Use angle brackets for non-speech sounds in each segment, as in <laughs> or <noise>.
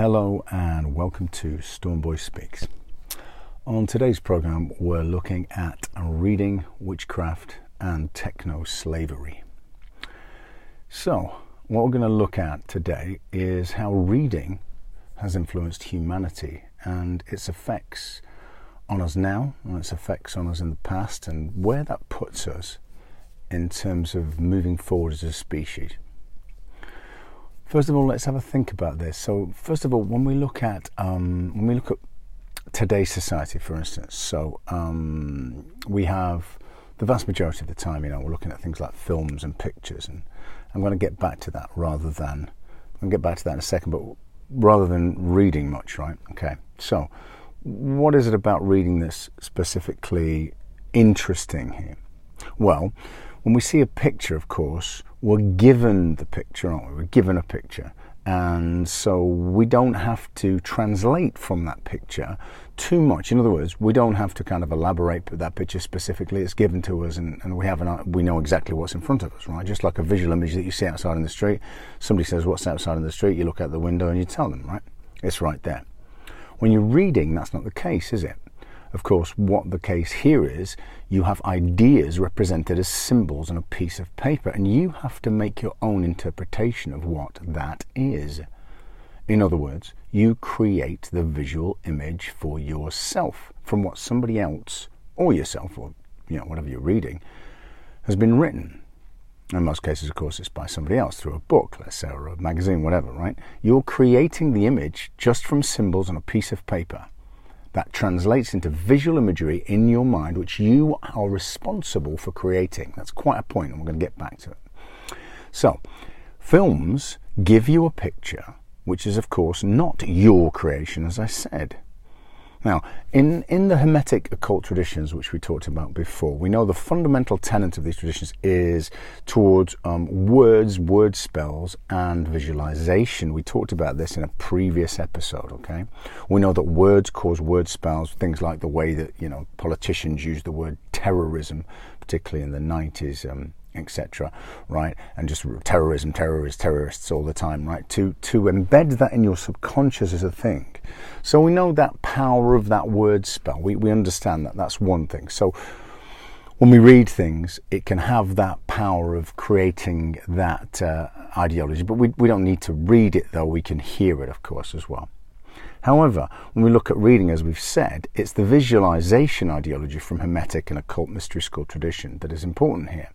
Hello and welcome to Stormboy Speaks. On today's program, we're looking at reading, witchcraft, and techno slavery. So, what we're going to look at today is how reading has influenced humanity and its effects on us now, and its effects on us in the past, and where that puts us in terms of moving forward as a species. First of all, let's have a think about this. So, first of all, when we look at um, when we look at today's society, for instance, so um, we have the vast majority of the time, you know, we're looking at things like films and pictures, and I'm going to get back to that rather than I'll get back to that in a second, but rather than reading much, right? Okay, so what is it about reading this specifically interesting here? Well, when we see a picture, of course, we're given the picture, aren't we? We're given a picture. And so we don't have to translate from that picture too much. In other words, we don't have to kind of elaborate that picture specifically. It's given to us, and, and we have an, uh, we know exactly what's in front of us, right? Just like a visual image that you see outside in the street. Somebody says, "What's outside in the street?" You look out the window and you tell them, right? It's right there. When you're reading, that's not the case, is it? Of course, what the case here is, you have ideas represented as symbols on a piece of paper, and you have to make your own interpretation of what that is. In other words, you create the visual image for yourself from what somebody else, or yourself, or you know, whatever you're reading, has been written. In most cases, of course, it's by somebody else through a book, let's say, or a magazine, whatever, right? You're creating the image just from symbols on a piece of paper that translates into visual imagery in your mind, which you are responsible for creating. That's quite a point, and we're going to get back to it. So, films give you a picture, which is, of course, not your creation, as I said. Now, in, in the Hermetic occult traditions, which we talked about before, we know the fundamental tenet of these traditions is towards um, words, word spells, and visualization. We talked about this in a previous episode, okay? We know that words cause word spells, things like the way that, you know, politicians use the word terrorism, particularly in the 90s. Um, etc. Right, and just terrorism, terrorists, terrorists all the time. Right, to to embed that in your subconscious as a thing. So we know that power of that word spell. We we understand that. That's one thing. So when we read things, it can have that power of creating that uh, ideology. But we we don't need to read it though. We can hear it, of course, as well. However, when we look at reading, as we've said, it's the visualization ideology from Hermetic and occult mystery school tradition that is important here.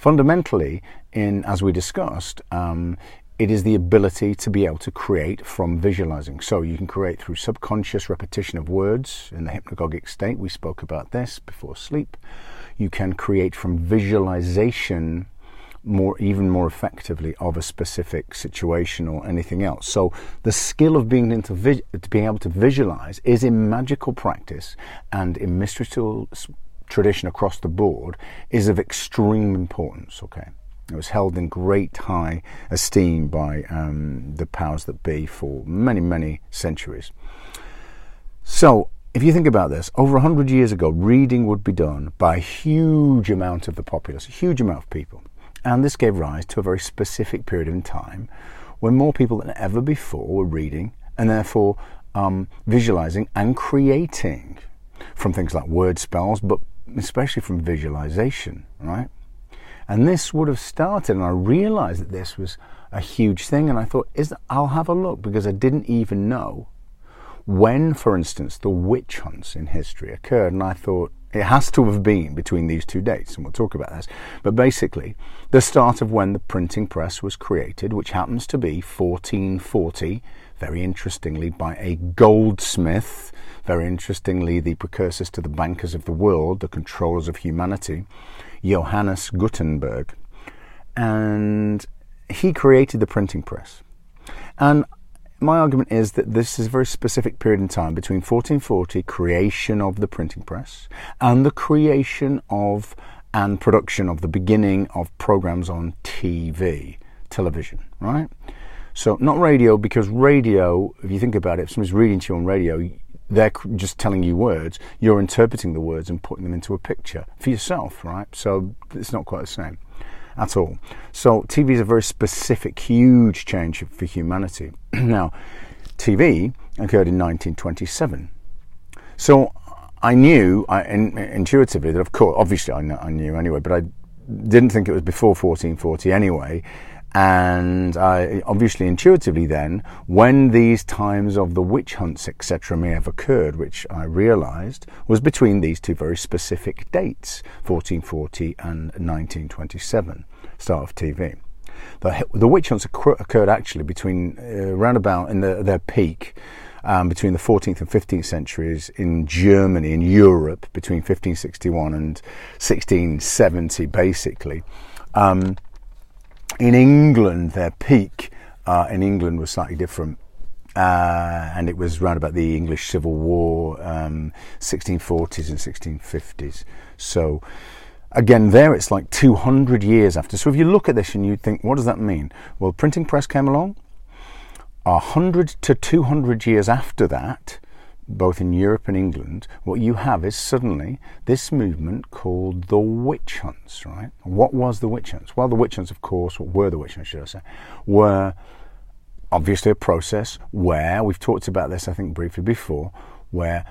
Fundamentally, in as we discussed, um, it is the ability to be able to create from visualizing. So you can create through subconscious repetition of words in the hypnagogic state. We spoke about this before sleep. You can create from visualization more even more effectively of a specific situation or anything else. So the skill of being into to being able to visualize is in magical practice and in mystical tradition across the board is of extreme importance. Okay, it was held in great high esteem by um, the powers that be for many, many centuries. So, if you think about this, over 100 years ago, reading would be done by a huge amount of the populace, a huge amount of people. And this gave rise to a very specific period in time when more people than ever before were reading and therefore um, visualizing and creating from things like word spells, but especially from visualization, right? And this would have started, and I realized that this was a huge thing, and I thought, is I'll have a look because I didn't even know when, for instance, the witch hunts in history occurred, and I thought it has to have been between these two dates, and we'll talk about this. But basically, the start of when the printing press was created, which happens to be 1440, very interestingly, by a goldsmith very interestingly, the precursors to the bankers of the world, the controllers of humanity, Johannes Gutenberg. And he created the printing press. And my argument is that this is a very specific period in time between 1440, creation of the printing press, and the creation of and production of the beginning of programs on TV, television, right? So, not radio, because radio, if you think about it, if somebody's reading to you on radio, they're just telling you words, you're interpreting the words and putting them into a picture for yourself, right? So it's not quite the same at all. So TV is a very specific, huge change for humanity. <clears throat> now, TV occurred in 1927. So I knew I, in, intuitively that, of course, obviously I, I knew anyway, but I didn't think it was before 1440 anyway. And I obviously intuitively then, when these times of the witch hunts, etc., may have occurred, which I realized was between these two very specific dates, 1440 and 1927, start of TV. The, the witch hunts occurred actually between uh, around about in the, their peak um, between the 14th and 15th centuries in Germany, in Europe, between 1561 and 1670, basically. Um, in England, their peak uh, in England was slightly different. Uh, and it was around about the English Civil War, um, 1640s and 1650s. So, again, there it's like 200 years after. So, if you look at this and you think, what does that mean? Well, printing press came along. 100 to 200 years after that, both in Europe and England, what you have is suddenly this movement called the witch hunts, right? What was the witch hunts? Well, the witch hunts, of course, what were the witch hunts, should I say, were obviously a process where, we've talked about this, I think, briefly before, where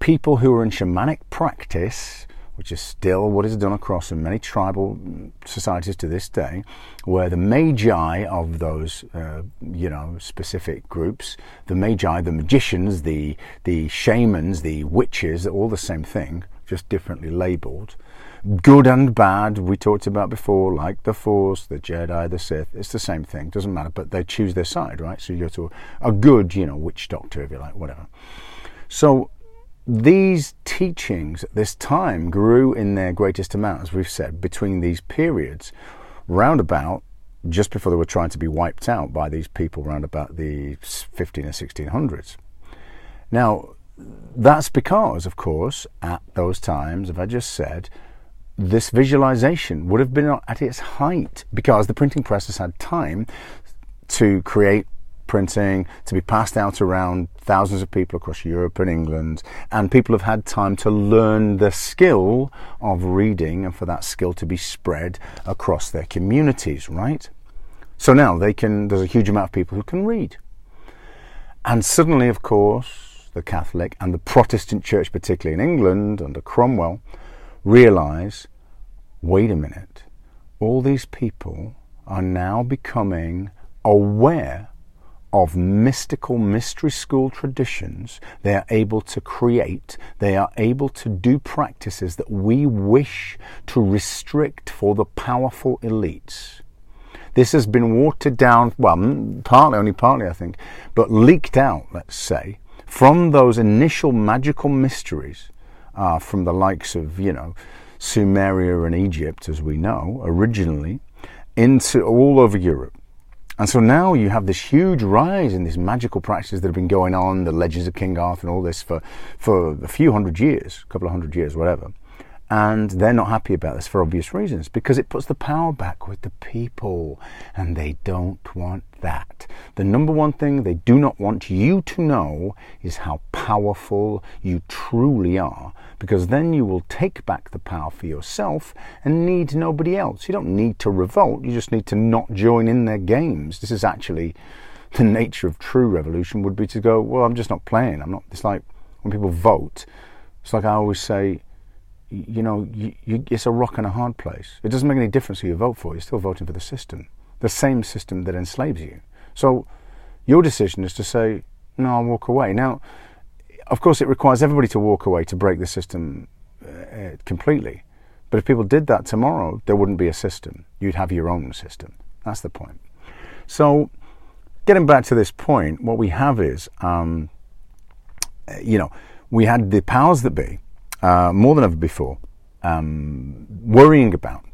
people who were in shamanic practice which is still what is done across in many tribal societies to this day, where the magi of those, uh, you know, specific groups, the magi, the magicians, the the shamans, the witches, all the same thing, just differently labelled. Good and bad, we talked about before, like the Force, the Jedi, the Sith, it's the same thing, doesn't matter, but they choose their side, right? So you go to a, a good, you know, witch doctor, if you like, whatever. So these teachings at this time grew in their greatest amount, as we've said, between these periods, round about just before they were trying to be wiped out by these people round about the 15 and 1600s. Now, that's because, of course, at those times, as I just said, this visualization would have been at its height because the printing press has had time to create printing to be passed out around thousands of people across Europe and England, and people have had time to learn the skill of reading and for that skill to be spread across their communities, right? So now they can, there's a huge amount of people who can read. And suddenly, of course, the Catholic and the Protestant church, particularly in England under Cromwell, realize wait a minute, all these people are now becoming aware of mystical mystery school traditions, they are able to create, they are able to do practices that we wish to restrict for the powerful elites. This has been watered down, well, partly, only partly, I think, but leaked out, let's say, from those initial magical mysteries uh, from the likes of, you know, Sumeria and Egypt, as we know, originally, into all over Europe. And so now you have this huge rise in these magical practices that have been going on, the legends of King Arthur and all this for, for a few hundred years, a couple of hundred years, whatever. And they're not happy about this for obvious reasons because it puts the power back with the people and they don't want that. The number one thing they do not want you to know is how powerful you truly are because then you will take back the power for yourself and need nobody else. You don't need to revolt, you just need to not join in their games. This is actually the nature of true revolution would be to go, well, I'm just not playing. I'm not, it's like when people vote, it's like I always say, you know, you, you, it's a rock and a hard place. It doesn't make any difference who you vote for. You're still voting for the system, the same system that enslaves you. So your decision is to say, no, I'll walk away. Now, of course, it requires everybody to walk away to break the system uh, completely. But if people did that tomorrow, there wouldn't be a system. You'd have your own system. That's the point. So, getting back to this point, what we have is, um, you know, we had the powers that be uh, more than ever before, um, worrying about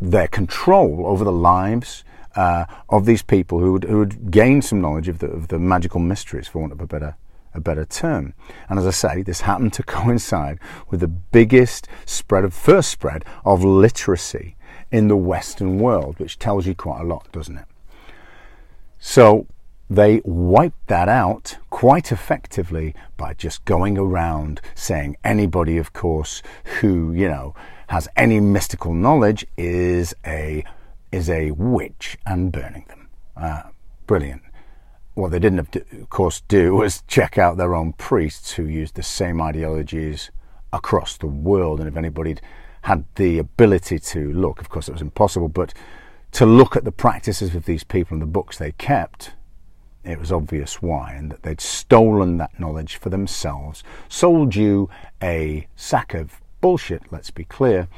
their control over the lives uh, of these people who had, who would gain some knowledge of the, of the magical mysteries, for want of a better a better term. And as I say, this happened to <laughs> coincide with the biggest spread of first spread of literacy in the Western world, which tells you quite a lot, doesn't it? So they wiped that out quite effectively by just going around saying anybody, of course, who, you know, has any mystical knowledge is a is a witch and burning them. Uh, brilliant. what they didn't, of course, do <laughs> was check out their own priests who used the same ideologies across the world. And if anybody had the ability to look, of course, it was impossible, but to look at the practices of these people and the books they kept, it was obvious why, and that they'd stolen that knowledge for themselves, sold you a sack of bullshit, let's be clear,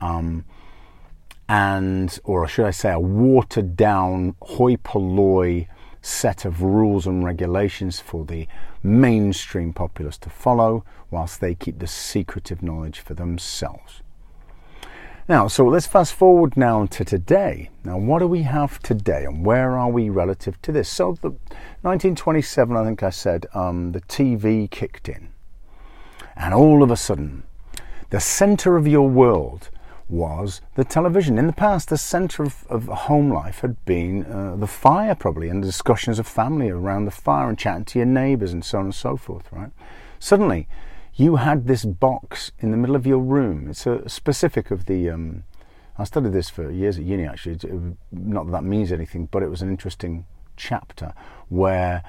um, and, or should I say, a watered down, hoi polloi set of rules and regulations for the mainstream populace to follow, whilst they keep the secretive knowledge for themselves. Now, so let's fast forward now to today. Now, what do we have today, and where are we relative to this? So, the 1927, I think I said, um, the TV kicked in, and all of a sudden, the centre of your world was the television. In the past, the centre of, of home life had been uh, the fire, probably, and the discussions of family around the fire and chatting to your neighbours and so on and so forth, right? Suddenly, you had this box in the middle of your room. It's a specific of the. Um, I studied this for years at uni. Actually, it, not that that means anything, but it was an interesting chapter where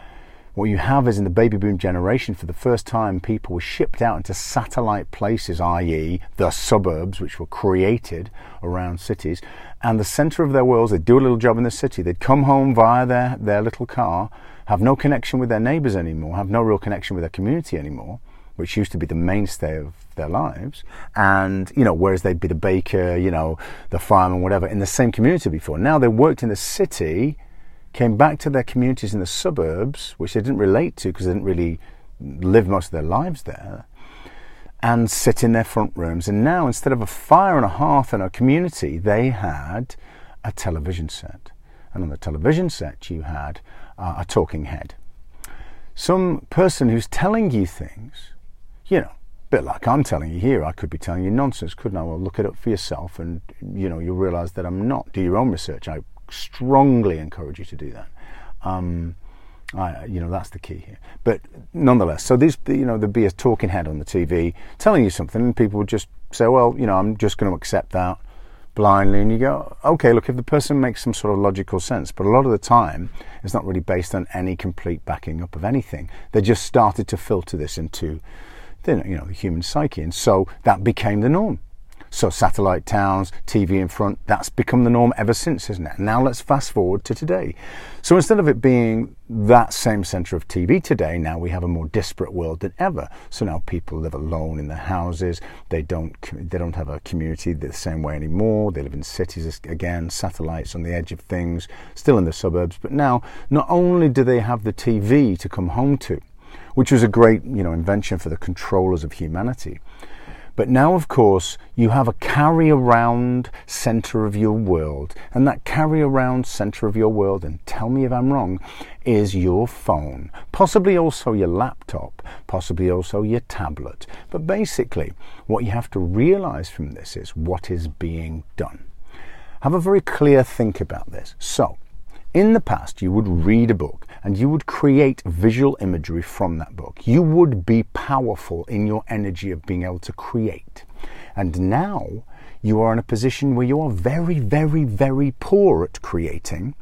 what you have is in the baby boom generation, for the first time, people were shipped out into satellite places, i.e., the suburbs, which were created around cities, and the centre of their worlds. They'd do a little job in the city. They'd come home via their, their little car, have no connection with their neighbours anymore, have no real connection with their community anymore which used to be the mainstay of their lives, and you know, whereas they'd be the baker, you know, the fireman, whatever, in the same community before. Now they worked in the city, came back to their communities in the suburbs, which they didn't relate to because they didn't really live most of their lives there, and sit in their front rooms. And now, instead of a fire and a hearth and a community, they had a television set, and on the television set you had uh, a talking head some person who's telling you things you know, a bit like I'm telling you here, I could be telling you nonsense, couldn't I? Well, look it up for yourself and, you know, you'll realize that I'm not. Do your own research. I strongly encourage you to do that. Um, I, you know, that's the key here. But nonetheless, so these, you know, there'd be a talking head on the TV telling you something, and people would just say, well, you know, I'm just going to accept that blindly. And you go, okay, look, if the person makes some sort of logical sense, but a lot of the time, it's not really based on any complete backing up of anything. They just started to filter this into the, you know, the human psyche. And so that became the norm. So satellite towns, TV in front, that's become the norm ever since, isn't it? Now let's fast forward to today. So instead of it being that same centre of TV today, now we have a more disparate world than ever. So now people live alone in their houses. They don't they don't have a community the same way anymore. They live in cities again, satellites on the edge of things, still in the suburbs. But now not only do they have the TV to come home to, which was a great you know invention for the controllers of humanity. But now, of course, you have a carry around center of your world, and that carry around center of your world, and tell me if I'm wrong, is your phone, possibly also your laptop, possibly also your tablet. But basically, what you have to realize from this is what is being done. Have a very clear think about this. So, in the past, you would read a book and you would create visual imagery from that book. You would be powerful in your energy of being able to create. And now you are in a position where you are very, very, very poor at creating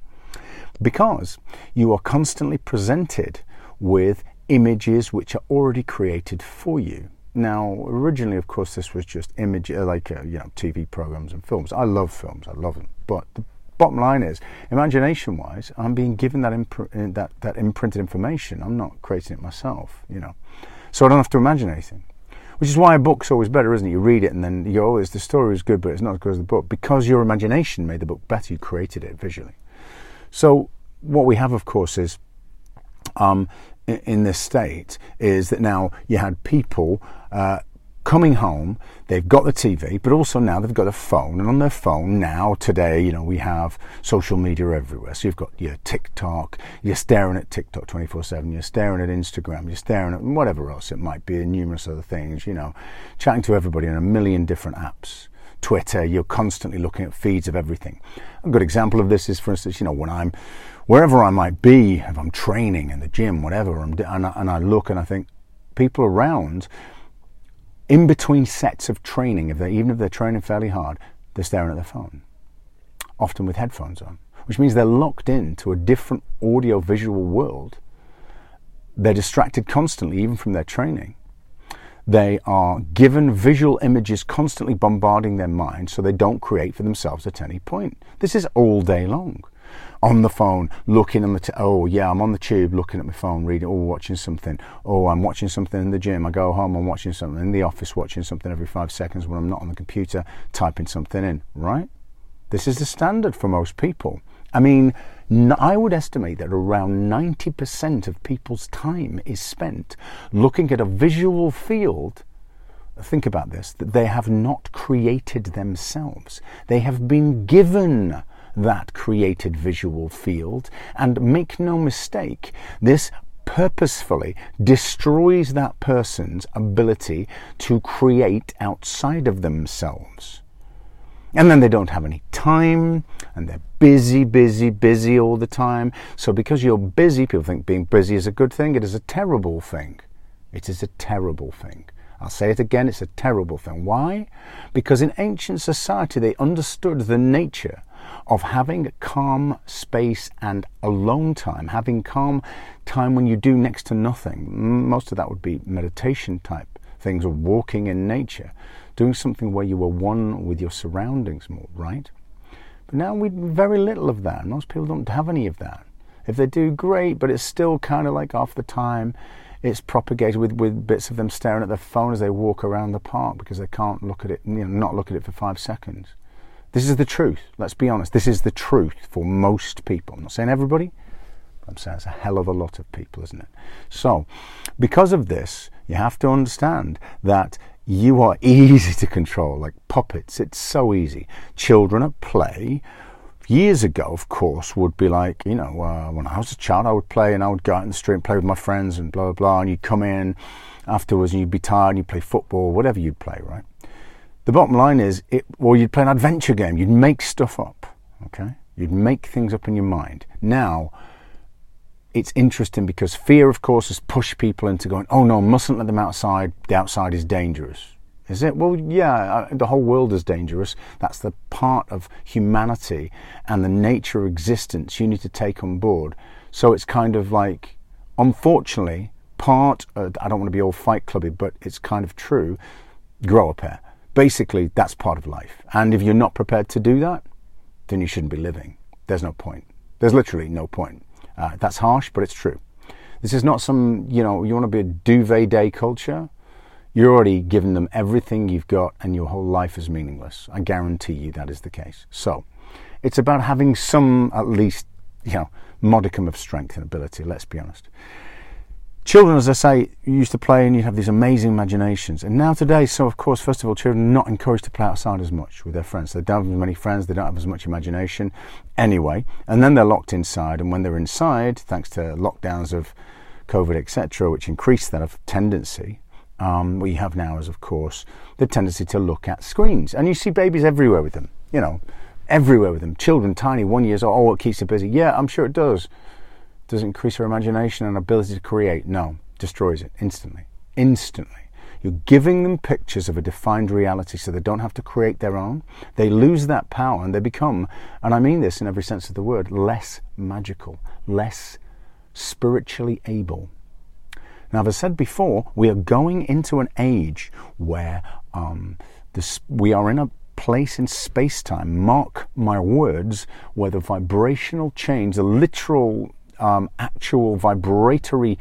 because you are constantly presented with images which are already created for you. Now, originally, of course, this was just image, uh, like uh, you know, TV programs and films. I love films, I love them. But the bottom line is, imagination wise, I'm being given that, uh, that, that imprinted information. I'm not creating it myself, you know. So I don't have to imagine anything. Which is why a book's always better, isn't it? You read it and then you go, oh, the story is good, but it's not as good as the book. Because your imagination made the book better, you created it visually. So what we have, of course, is um, in this state is that now you had people uh, coming home, they've got the TV, but also now they've got a phone. And on their phone now, today, you know, we have social media everywhere. So you've got your TikTok, you're staring at TikTok 24 7, you're staring at Instagram, you're staring at whatever else it might be, and numerous other things, you know, chatting to everybody on a million different apps. Twitter, you're constantly looking at feeds of everything. A good example of this is, for instance, you know, when I'm wherever I might be, if I'm training in the gym, whatever, and I, and I look and I think people around in between sets of training, if they even if they're training fairly hard, they're staring at their phone, often with headphones on, which means they're locked into a different audio visual world. They're distracted constantly, even from their training. They are given visual images constantly bombarding their mind so they don't create for themselves at any point. This is all day long. On the phone, looking on the, t- oh yeah, I'm on the tube looking at my phone, reading, oh, watching something. Oh, I'm watching something in the gym. I go home, I'm watching something in the office, watching something every five seconds when I'm not on the computer, typing something in, right? This is the standard for most people. I mean, I would estimate that around 90% of people's time is spent looking at a visual field. Think about this that they have not created themselves. They have been given that created visual field. And make no mistake, this purposefully destroys that person's ability to create outside of themselves. And then they don't have any time and they're busy, busy, busy all the time. So because you're busy, people think being busy is a good thing. It is a terrible thing. It is a terrible thing. I'll say it again, it's a terrible thing. Why? Because in ancient society they understood the nature of having calm space and alone time, having calm time when you do next to nothing. Most of that would be meditation type things or walking in nature doing something where you were one with your surroundings more, right? But now we've very little of that. Most people don't have any of that. If they do, great, but it's still kind of like half the time. It's propagated with, with bits of them staring at their phone as they walk around the park because they can't look at it, you know, not look at it for five seconds. This is the truth. Let's be honest. This is the truth for most people. I'm not saying everybody. I'm saying it's a hell of a lot of people, isn't it? So, because of this, you have to understand that you are <laughs> easy to control, like puppets. It's so easy. Children at play, years ago, of course, would be like, you know, uh, when I was a child, I would play and I would go out in the street and play with my friends and blah, blah, blah. And you'd come in afterwards and you'd be tired and you'd play football, whatever you'd play, right? The bottom line is, it, or you'd play an adventure game, you'd make stuff up, okay? You'd make things up in your mind. Now, it's interesting because fear, of course, has pushed people into going, oh no, mustn't let them outside. The outside is dangerous. Is it? Well, yeah, uh, the whole world is dangerous. That's the part of humanity and the nature of existence you need to take on board. So it's kind of like, unfortunately, part, of, I don't want to be all fight clubby, but it's kind of true. Grow a pair. Basically, that's part of life. And if you're not prepared to do that, then you shouldn't be living. There's no point. There's literally no point. Uh, that's harsh, but it's true. This is not some, you know, you want to be a duvet day culture. You're already given them everything you've got, and your whole life is meaningless. I guarantee you that is the case. So, it's about having some, at least, you know, modicum of strength and ability. Let's be honest. Children, as I say, used to play and you'd have these amazing imaginations. And now today, so of course, first of all, children are not encouraged to play outside as much with their friends. They don't have as many friends, they don't have as much imagination anyway. And then they're locked inside. And when they're inside, thanks to lockdowns of COVID, etc., which increase that tendency, um, you have now is, of course, the tendency to look at screens. And you see babies everywhere with them, you know, everywhere with them. Children, tiny, one years old, oh, it keeps them busy. Yeah, I'm sure it does. Does it increase our imagination and ability to create? No, destroys it instantly. Instantly. You're giving them pictures of a defined reality so they don't have to create their own. They lose that power and they become, and I mean this in every sense of the word, less magical, less spiritually able. Now, as I said before, we are going into an age where um, this, we are in a place in space time, mark my words, where the vibrational change, the literal um, actual vibratory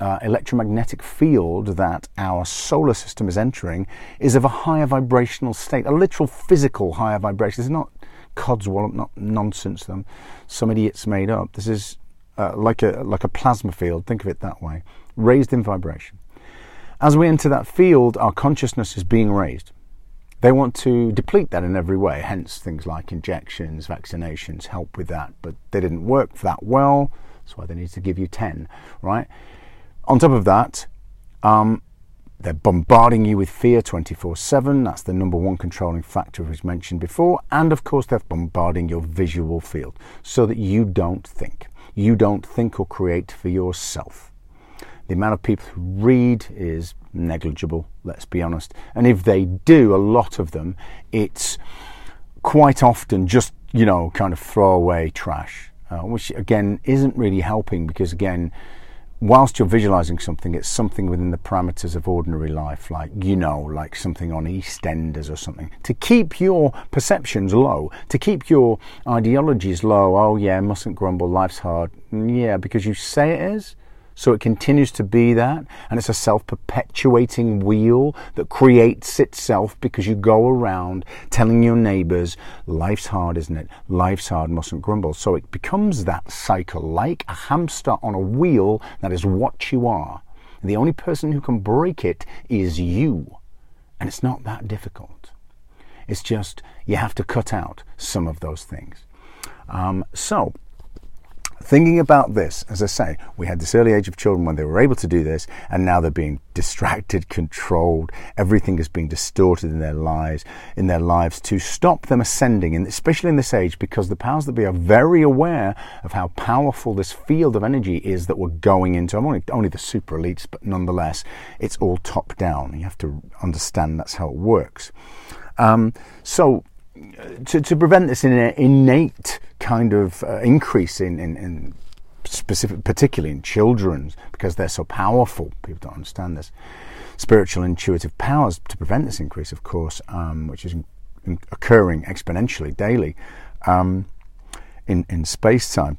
uh, electromagnetic field that our solar system is entering is of a higher vibrational state, a literal physical higher vibration. Is not codswallop, not nonsense that some idiots made up. This is uh, like a like a plasma field. Think of it that way, raised in vibration. As we enter that field, our consciousness is being raised. They want to deplete that in every way, hence things like injections, vaccinations help with that, but they didn't work that well, that's why they need to give you 10, right? On top of that, um, they're bombarding you with fear 24 7. That's the number one controlling factor, as mentioned before. And of course, they're bombarding your visual field so that you don't think. You don't think or create for yourself. The amount of people who read is negligible, let's be honest. And if they do, a lot of them, it's quite often just, you know, kind of throwaway trash, uh, which again isn't really helping because, again, whilst you're visualizing something, it's something within the parameters of ordinary life, like, you know, like something on EastEnders or something, to keep your perceptions low, to keep your ideologies low. Oh, yeah, mustn't grumble, life's hard. Yeah, because you say it is. So it continues to be that, and it's a self perpetuating wheel that creates itself because you go around telling your neighbors, life's hard, isn't it? Life's hard, mustn't grumble. So it becomes that cycle, like a hamster on a wheel that is what you are. The only person who can break it is you. And it's not that difficult. It's just you have to cut out some of those things. Um, so, thinking about this, as I say, we had this early age of children when they were able to do this, and now they're being distracted, <laughs> controlled. Everything is being distorted in their lives, in their lives to stop them ascending, and especially in this age, because the powers that be are very aware of how powerful this field of energy is that we're going into. I'm only, only the super elites, but nonetheless, it's all top down. You have to understand that's how it works. Um, so to, to prevent this innate kind of uh, increase in, in, in, specific, particularly in children, because they're so powerful, people don't understand this. Spiritual intuitive powers to prevent this increase, of course, um, which is in, in occurring exponentially daily um, in in space time.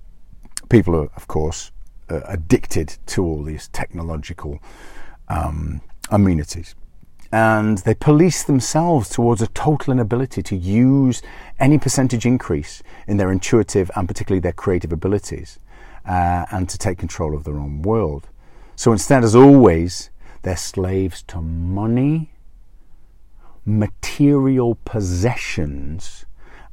People are, of course, uh, addicted to all these technological um, amenities and they police themselves towards a total inability to use any percentage increase in their intuitive and particularly their creative abilities uh, and to take control of their own world. So instead, as always, they're slaves to money, material possessions,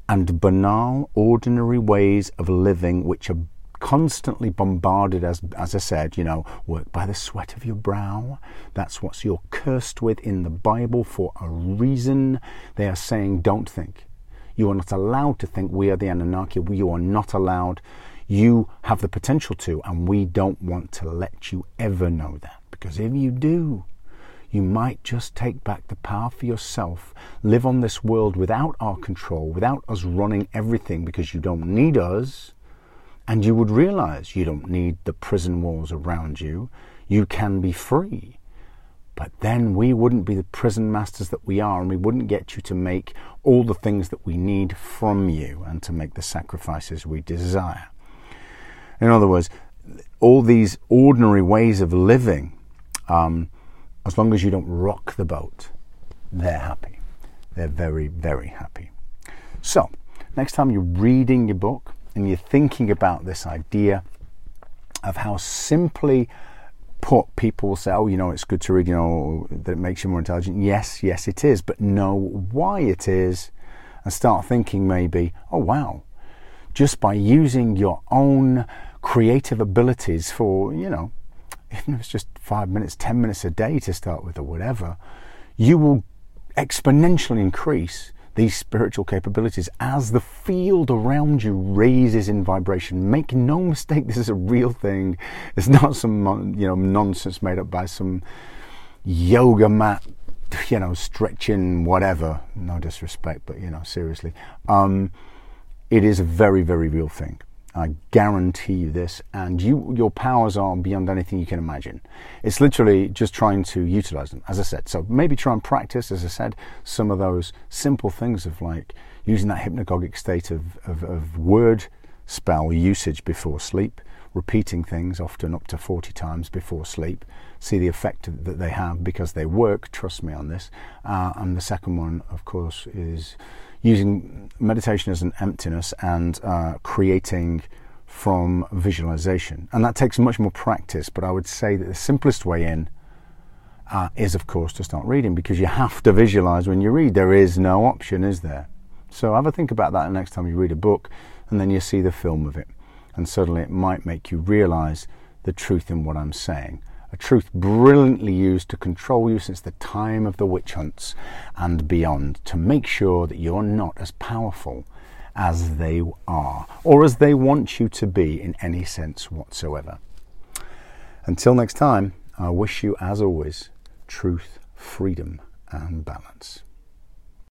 and banal, ordinary ways of living which are constantly bombarded, as, as I said, you know, work by the sweat of your brow. That's what you're cursed with in the Bible for a reason. They are saying, don't think. You are not allowed to think we are the Anunnaki. You are not allowed. You have the potential to, and we don't want to let you ever know that. Because if you do, you might just take back the power for yourself, live on this world without our control, without us running everything because you don't need us, and you would realize you don't need the prison walls around you. You can be free. But then we wouldn't be the prison masters that we are, and we wouldn't get you to make all the things that we need from you and to make the sacrifices we desire. In other words, all these ordinary ways of living, um, as long as you don't rock the boat, they're happy. They're very, very happy. So, next time you're reading your book, and you're thinking about this idea of how simply put people will say, oh, you know, it's good to read, you know, that it makes you more intelligent. Yes, yes, it is, but know why it is and start thinking maybe, oh, wow, just by using your own creative abilities for, you know, even <laughs> if it's just five minutes, 10 minutes a day to start with or whatever, you will exponentially increase these spiritual capabilities as the field around you raises in vibration. Make no mistake, this is a real thing. It's not some you know nonsense made up by some yoga mat, you know, stretching whatever. No disrespect, but you know, seriously, um, it is a very very real thing. I guarantee you this, and you, your powers are beyond anything you can imagine. It's literally just trying to utilize them, as I said. So maybe try and practice, as I said, some of those simple things of like using that hypnagogic state of, of, of word spell usage before sleep, repeating things often up to 40 times before sleep, see the effect that they have because they work, trust me on this. Uh, and the second one, of course, is using meditation as an emptiness and uh, creating from visualization. And that takes much more practice, but I would say that the simplest way in uh, is, of course, to start reading because you have to visualize when you read. There is no option, is there? So have a think about that the next time you read a book and then you see the film of it. And suddenly it might make you realize the truth in what I'm saying a truth brilliantly used to control you since the time of the witch hunts and beyond to make sure that you're not as powerful as they are or as they want you to be in any sense whatsoever. Until next time, I wish you, as always, truth, freedom, and balance.